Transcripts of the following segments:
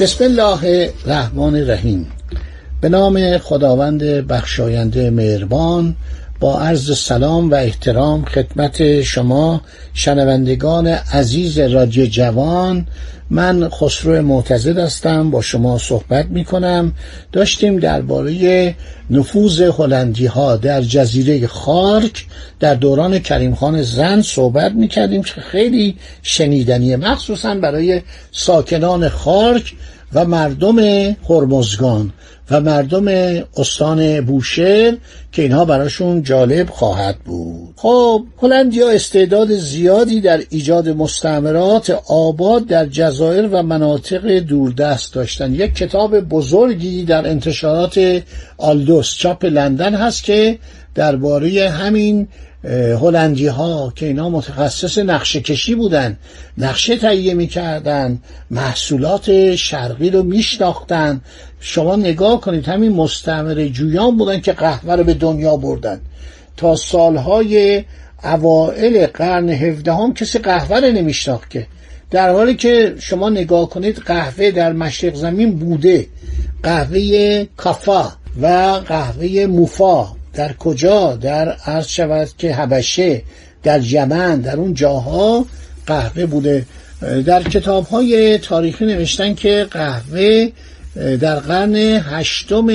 بسم الله الرحمن الرحیم. به نام خداوند بخشاینده مهربان با عرض سلام و احترام خدمت شما شنوندگان عزیز رادیو جوان. من خسرو معتزد هستم با شما صحبت می کنم داشتیم درباره نفوذ هلندی ها در جزیره خارک در دوران کریم خان زند صحبت می کردیم که خیلی شنیدنیه مخصوصا برای ساکنان خارک و مردم هرمزگان. و مردم استان بوشهر که اینها براشون جالب خواهد بود. خب هلندیا استعداد زیادی در ایجاد مستعمرات آباد در جزایر و مناطق دوردست داشتن. یک کتاب بزرگی در انتشارات آلدوس چاپ لندن هست که درباره همین هلندی ها که اینا متخصص نقشه کشی بودن نقشه تهیه می‌کردن محصولات شرقی رو میشناختن. شما نگاه کنید همین مستعمره جویان بودن که قهوه رو به دنیا بردن. تا سالهای اوائل قرن هفدهم کسی قهوه رو نمیشناخت که. در حالی که شما نگاه کنید قهوه در مشرق زمین بوده. قهوه کافا و قهوه موفا. در کجا در عرض شود که هبشه در یمن در اون جاها قهوه بوده. در کتاب های تاریخی نوشتن که قهوه در قرن هشتم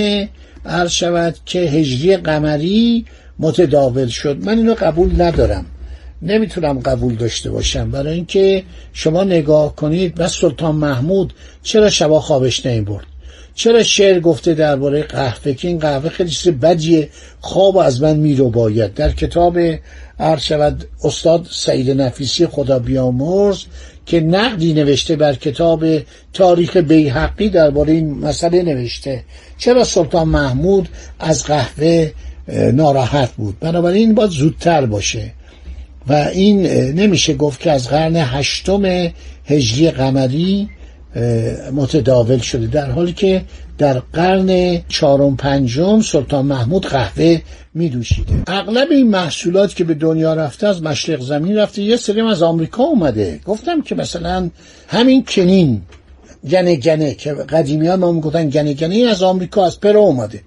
عرض شود که هجری قمری متداول شد. من اینو قبول ندارم. نمی‌تونم قبول داشته باشم. برای اینکه شما نگاه کنید بس سلطان محمود چرا شبا خوابش برد چرا شعر گفته درباره قهوه که این قهوه خیلی چیز بدیه؟ خواب از من میرو باید. در کتاب عرض شود استاد سعید نفیسی خدا بیامرز که نقدی نوشته بر کتاب تاریخ بیحقی درباره این مسئله نوشته. چرا سلطان محمود از قهوه ناراحت بود؟ بنابراین باید زودتر باشه. و این نمیشه گفت که از قرن هشتم هجری قمری متداول شده. در حالی که در قرن چهارم پنجم سلطان محمود قهوه می دوشیده اغلب این محصولات که به دنیا رفته از مشرق زمین رفته یه سری از آمریکا اومده. گفتم که مثلا همین کنین گنه گنه که قدیمی ها ما می‌گفتن گنه گنه از آمریکا از پرو اومده.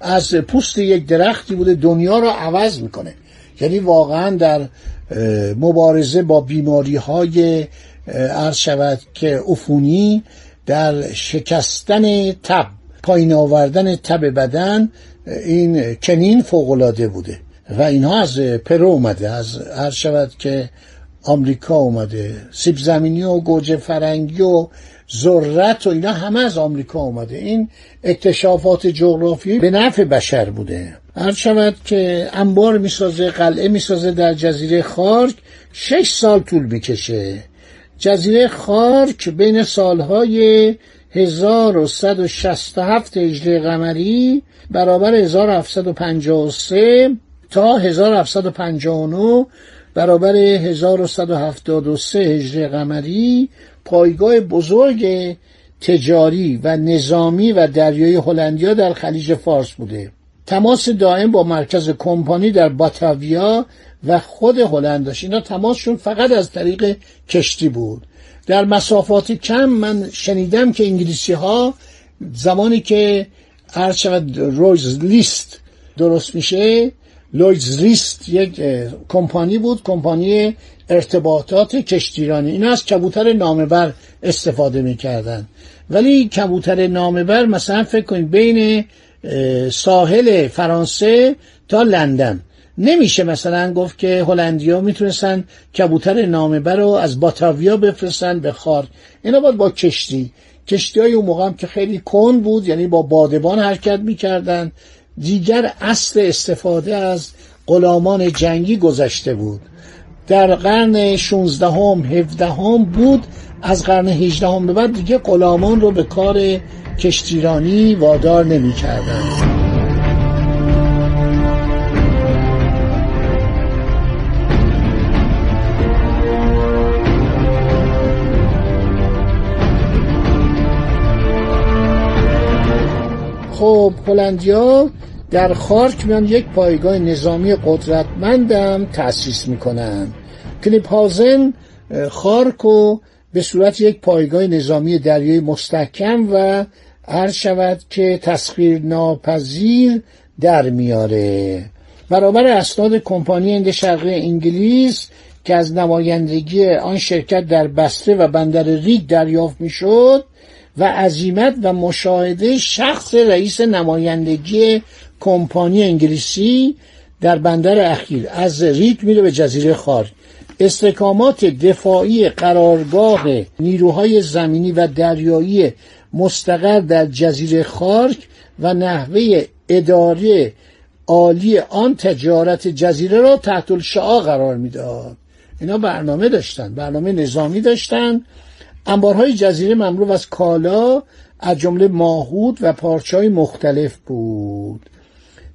از پوست یک درختی بوده دنیا رو عوض می‌کنه. یعنی واقعا در مبارزه با بیماری های عرض شود که عفونی در شکستن تب پایین آوردن تب بدن این کنین فوقلاده بوده. و اینها از پرو اومده از عرض شود که آمریکا اومده. سیب زمینی و گوجه فرنگی و ذرت و اینا همه از آمریکا اومده. این اکتشافات جغرافی به نفع بشر بوده. هر شود که انبار می‌سازه قلعه می‌سازه در جزیره خارک شش سال طول می‌کشه. جزیره خارک بین سالهای 1167 هجری قمری برابر 1753 تا 1759 برابر 1173 هجری قمری پایگاه بزرگ تجاری و نظامی و دریایی هلندیا در خلیج فارس بوده. تماس دائم با مرکز کمپانی در باتاویا و خود هلند داشت. اینا تماسشون فقط از طریق کشتی بود. در مسافات کم من شنیدم که انگلیسی ها زمانی که عرض شود رویز لیست درست میشه لویز لیست یک کمپانی بود کمپانی ارتباطات کشتیرانی. اینا از کبوتر نامبر استفاده می‌کردن. ولی کبوتر نامبر مثلا فکر کنید بین ساحل فرانسه تا لندن. نمیشه مثلا گفت که هلندیا می‌تونستن کبوتر نامبر رو از باتاویا بفرستن به خار. اینا باید با کشتی. کشتی های اون موقع هم که خیلی کن بود یعنی با بادبان حرکت می‌کردن. دیگر اصل استفاده از غلامان جنگی گذشته بود. در قرن 16 هم 17 هم بود. از قرن 18 هم به بعد دیگه غلامان رو به کار کشتیرانی وادار نمی کردن. خب هلندیا در خارک میان یک پایگاه نظامی قدرتمندم تأسیس می‌کنن. کلیپهازن خارک رو به صورت یک پایگاه نظامی دریایی مستحکم و هر شود که تسخیر ناپذیر در میاره. برابر اسناد کمپانی هند شرقی انگلیس که از نمایندگی آن شرکت در بسته و بندر ریگ دریافت می‌شد و عظیمت و مشاهده شخص رئیس نمایندگی کمپانی انگلیسی در بندر اخیر. از ریگ میره به جزیره خارک استکامات دفاعی قرارگاه نیروهای زمینی و دریایی مستقر در جزیره خارک و نحوه اداره عالی آن تجارت جزیره را تحت الشعا قرار می‌داد اینا برنامه داشتن برنامه نظامی داشتن. انبارهای جزیره مملو از کالا از جمله ماهود و پارچای مختلف بود.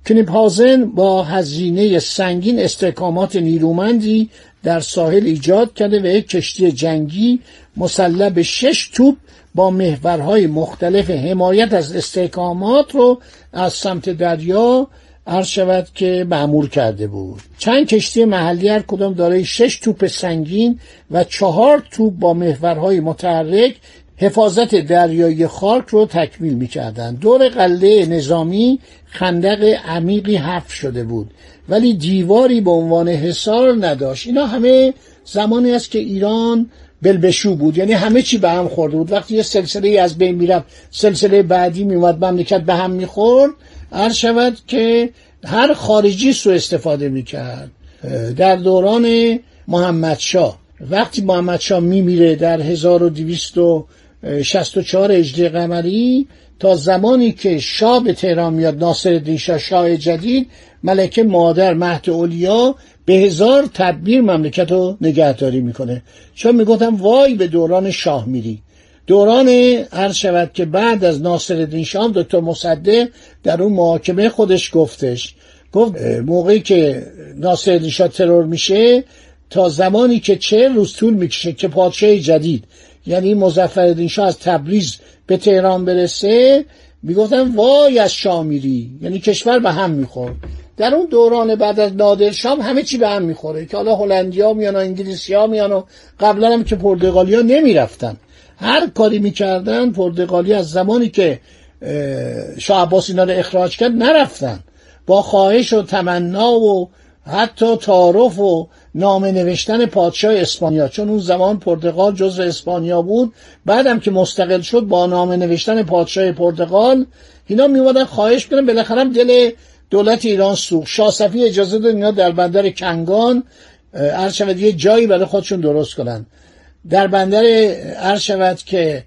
کنیپهازن با هزینه سنگین استحکامات نیرومندی در ساحل ایجاد کرده و یک کشتی جنگی مسلح به شش توپ با محورهای مختلف حمایت از استحکامات رو از سمت دریا عرض شود که معمول کرده بود. چند کشتی محلی هر کدام دارای شش توپ سنگین و چهار توپ با محورهای متحرک حفاظت دریایی خارک رو تکمیل می‌کردن دور قله نظامی خندق عمیقی حفر شده بود. ولی دیواری به عنوان حصار نداشت. اینا همه زمانی است که ایران بلبشو بود. یعنی همه چی به هم خورده بود. وقتی یه سلسله از بین می‌رفت سلسله بعدی میومد مملکت به هم می‌خورد هر شود که هر خارجی سو استفاده می‌کرد. در دوران محمد شاه. وقتی محمد شاه میمیره در 1264 هجری قمری تا زمانی که شاه به تهران میاد ناصر شاه شاه جدید ملکه مادر مهد اولیا به هزار تدبیر مملکت رو نگهداری می‌کنه. چون می‌گفتم وای به دوران شاه میری. دوران هر شود که بعد از ناصر شاه دکتر مصدق در اون محاکمه خودش گفتش. گفت موقعی که ناصر شاه ترور میشه تا زمانی که چه روز طول می‌کشه که پادشاه جدید یعنی مظفرالدین شاه از تبریز به تهران برسه می‌گفتن وای از شامیری یعنی کشور به هم می‌خورد. در اون دوران بعد از نادر شام همه چی به هم می‌خوره. که حالا هلندیا میان و انگلیسی ها میان و قبلا هم که پرتغالی ها نمی‌رفتن. هر کاری می‌کردن پرتغالی از زمانی که شاه عباس اینا رو اخراج کرد نرفتن. با خواهش و تمنا و حتی تعارف و نامه نوشتن پادشاه اسپانیا. چون اون زمان پرتغال جزو اسپانیا بود. بعدم که مستقل شد با نامه نوشتن پادشاه پرتغال اینا میومدن خواهش کنن بالاخره دل دولت ایران سوخت. شاه صفی اجازه داد اینا در بندر کنگان شود یه جایی برای خودشون درست کنن. در بندر عرض شود که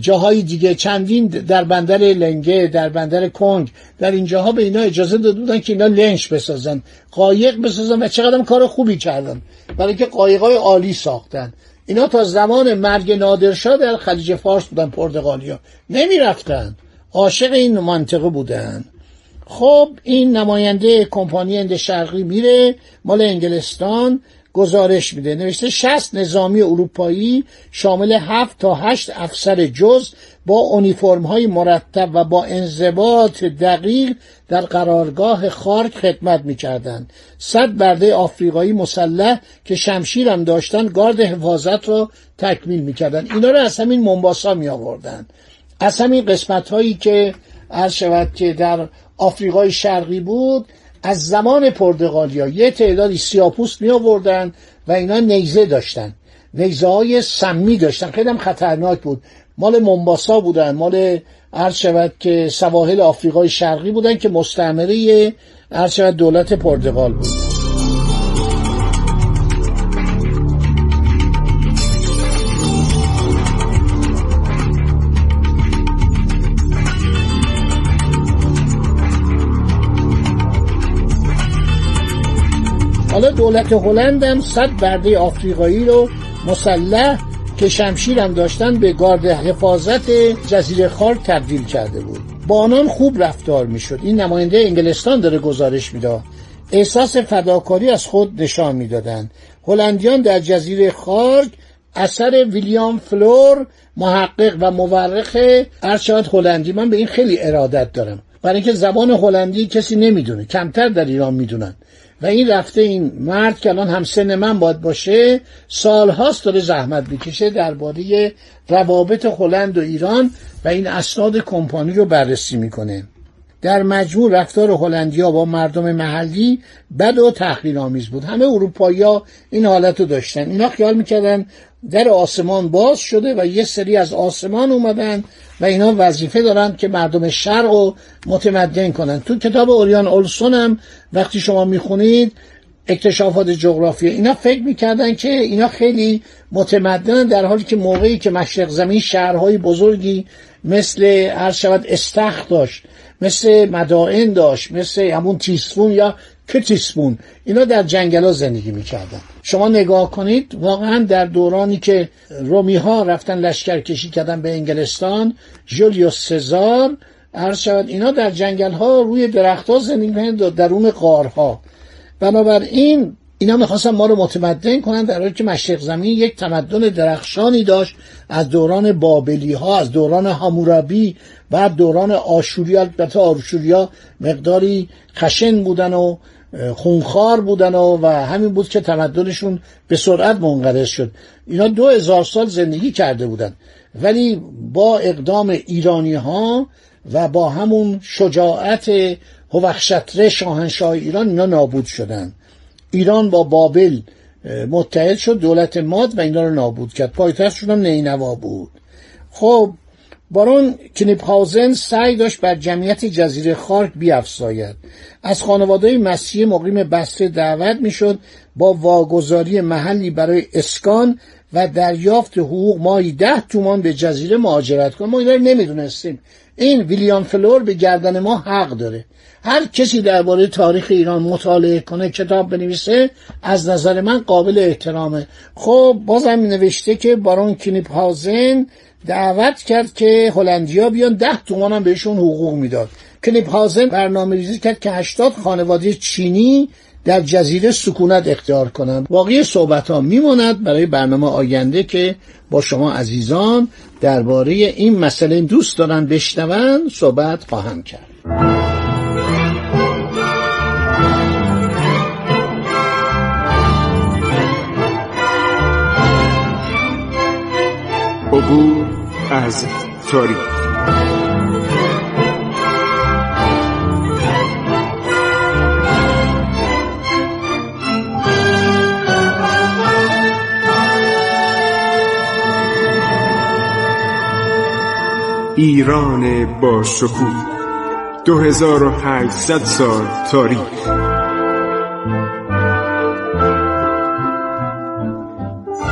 جاهای دیگه چندین در بندر لنگه در بندر کنگ در این جاها به اینا اجازه داده بودن که اینا لنش بسازن قایق بسازن و چقدر کار خوبی کردن. برای که قایقای عالی ساختن. اینا تا زمان مرگ نادرشاه در خلیج فارس بودن پرتغالیا نمی‌رفتن. عاشق این منطقه بودن. خب این نماینده کمپانی هند شرقی میره مال انگلستان. گزارش میده. نوشته 60 نظامی اروپایی شامل 7 تا 8 افسر جز با اونیفرم های مرتب و با انضباط دقیق در قرارگاه خارک خدمت می‌کردند. صد برده آفریقایی مسلح که شمشیر هم داشتن گارد حفاظت را تکمیل می‌کردند. اینا رو از همین منباسا می آوردن از همین قسمت هایی که عرض شود که در آفریقای شرقی بود از زمان پرتغالیا یه تعدادی سیاپوست می آوردن و اینا نیزه داشتن. نیزه های سمی داشتن. خیلی هم خطرناک بود. مال منباسا بودن. مال عرض شود که سواحل آفریقای شرقی بودن که مستعمره عرض شود دولت پرتغال بود. حالا دولت هلند هم صد برده آفریقایی رو مسلح که شمشیر هم داشتن به گارد حفاظت جزیره خاک تبدیل کرده بود. با آنان خوب رفتار می‌شد. این نماینده انگلستان داره گزارش می‌داد احساس فداکاری از خود نشان می‌دادند. هلندیان در جزیره خارک اثر ویلیام فلور محقق و مورخ ارشاد هلندی. من به این خیلی ارادت دارم. برای اینکه زبان هلندی کسی نمی‌دونه. کمتر در ایران می‌دونن. و این رفته این مرد که الان هم سن من باید باشه سالهاست داره زحمت می‌کشه درباره روابط هلند و ایران و این اسناد کمپانی رو بررسی می‌کنه. در مجموع رفتار هلندیا با مردم محلی بد و تحقیرآمیز بود. همه اروپایی‌ها این حالت رو داشتن. اینا خیال می‌کردن در آسمان باز شده و یه سری از آسمان اومدن و اینا وظیفه دارن که مردم شرق رو متمدن کنن. تو کتاب اوریان اولسون هم وقتی شما می‌خونید اکتشافات جغرافی اینا فکر می‌کردن که اینا خیلی متمدن در حالی که موقعی که مشرق زمین شهرهای بزرگی مثل هر شود استخ داشت مثل مدائن داشت مثل همون تیسفون یا کتیسفون اینا در جنگل ها زندگی می‌کردن. شما نگاه کنید واقعا در دورانی که رومی ها رفتن لشکر کشی کردن به انگلستان جولیوس سزار عرض شود اینا در جنگل ها روی درخت ها زندگی می‌کردن درون قارها بنابراین اینا می‌خواستن ما رو متمدن کنن در حالی که مشرق زمین یک تمدن درخشانی داشت از دوران بابلی ها از دوران هامورابی بعد دوران آشوریا البته آشوریا مقداری خشن بودن و خونخوار بودن و, و همین بود که تمدنشون به سرعت منقرض شد. اینا دو هزار سال زندگی کرده بودن. ولی با اقدام ایرانی ها و با همون شجاعت هوخشتره شاهنشاه ایران اینا نابود شدن. ایران با بابل متحد شد دولت ماد و اینا رو نابود کرد. پایتختشون هم نینوا بود. خب بارون کنیپهاوزن سعی داشت بر جمعیت جزیره خارک بیافزاید. از خانواده مسیح مقیم بسته دعوت می‌شد با واگذاری محلی برای اسکان و دریافت حقوق ماهی ده تومان به جزیره مهاجرت کنن ما اینا نمی‌دونستیم. این ویلیام فلور به گردن ما حق داره. هر کسی درباره تاریخ ایران مطالعه کنه کتاب بنویسه از نظر من قابل احترامه. خب بازم نوشته که بارون کینیپ هازن دعوت کرد که هلندیا بیان ده تومان هم بهشون حقوق می‌داد. کینیپ هازن برنامه ریزی کرد که 80 خانواده چینی در جزیره سکونت اختیار کنند. واقعی صحبت ها میماند برای برنامه آینده که با شما عزیزان درباره این مسئله دوست دارن بشنون. صحبت خواهم کرد. عبور از تاریخ. ایران با شکوه. 2800 سال تاریخ.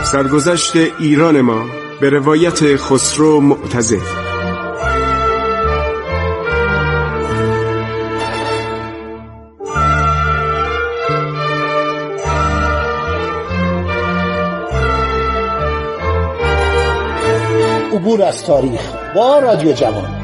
سرگذشت ایران ما به روایت خسرو معتزد عبور از تاریخ با رادیو جوان.